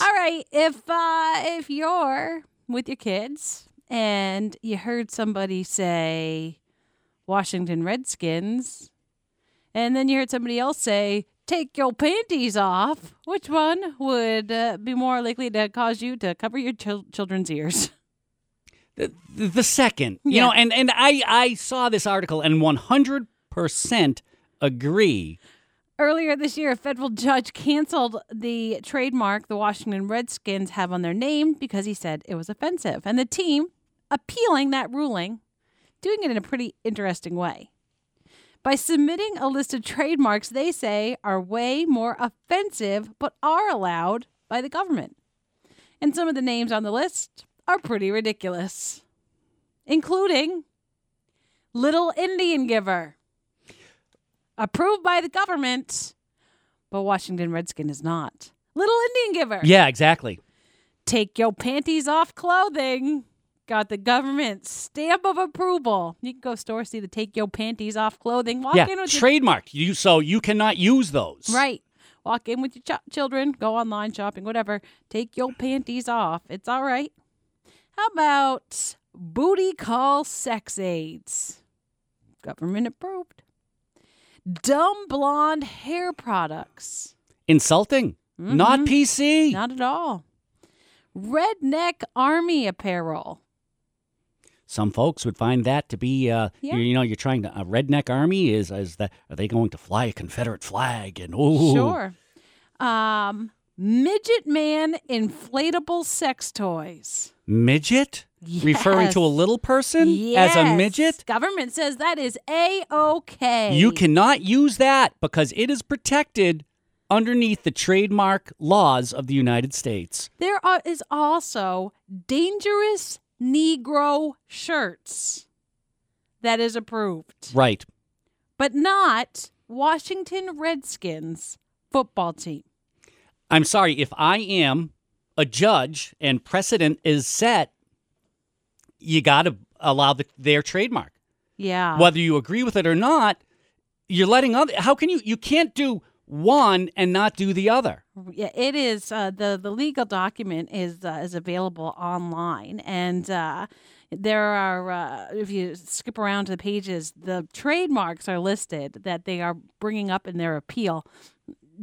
All right, if uh, if you're with your kids and you heard somebody say Washington Redskins, and then you heard somebody else say take your panties off, which one would uh, be more likely to cause you to cover your chil- children's ears? the, the second, you Yeah. know, and and I I saw this article and 100% agree. Earlier this year, a federal judge canceled the trademark the Washington Redskins have on their name because he said it was offensive. And the team appealing that ruling, doing it in a pretty interesting way. By submitting a list of trademarks they say are way more offensive but are allowed by the government. And some of the names on the list are pretty ridiculous, including Little Indian Giver approved by the government, but Washington Redskin is not. Little Indian Giver. Yeah, exactly. Take your panties off clothing. Got the government stamp of approval. You can go store, see the take your panties off clothing. Walk yeah, in with your. You so you cannot use those. Right. Walk in with your ch- children, go online shopping, whatever. Take your panties off. It's all right. How about booty call sex aids? Government approved. Dumb blonde hair products. Insulting. Not PC. Mm-hmm. Not at all. Redneck army apparel. Some folks would find that to be, uh, Yeah. you, you know, you're trying to a redneck army is is that are they going to fly a Confederate flag and oh Sure. Um, midget man inflatable sex toys. Midget referring to a little person as a midget. Government says that is a okay. You cannot use that because it is protected underneath the trademark laws of the United States. There are, is also dangerous Negro shirts that is approved, Right. but not Washington Redskins football team. I'm sorry if I am a judge and precedent is set, you got to allow the, their trademark. Yeah. Whether you agree with it or not, you're letting other how can you you can't do one and not do the other. Yeah, it is. Uh, the The legal document is uh, is available online, and uh, there are. Uh, if you skip around to the pages, the trademarks are listed that they are bringing up in their appeal.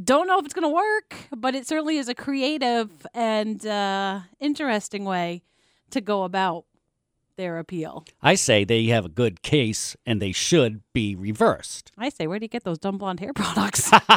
Don't know if it's going to work, but it certainly is a creative and uh, interesting way to go about their appeal. I say they have a good case and they should be reversed. I say, where do you get those dumb blonde hair products?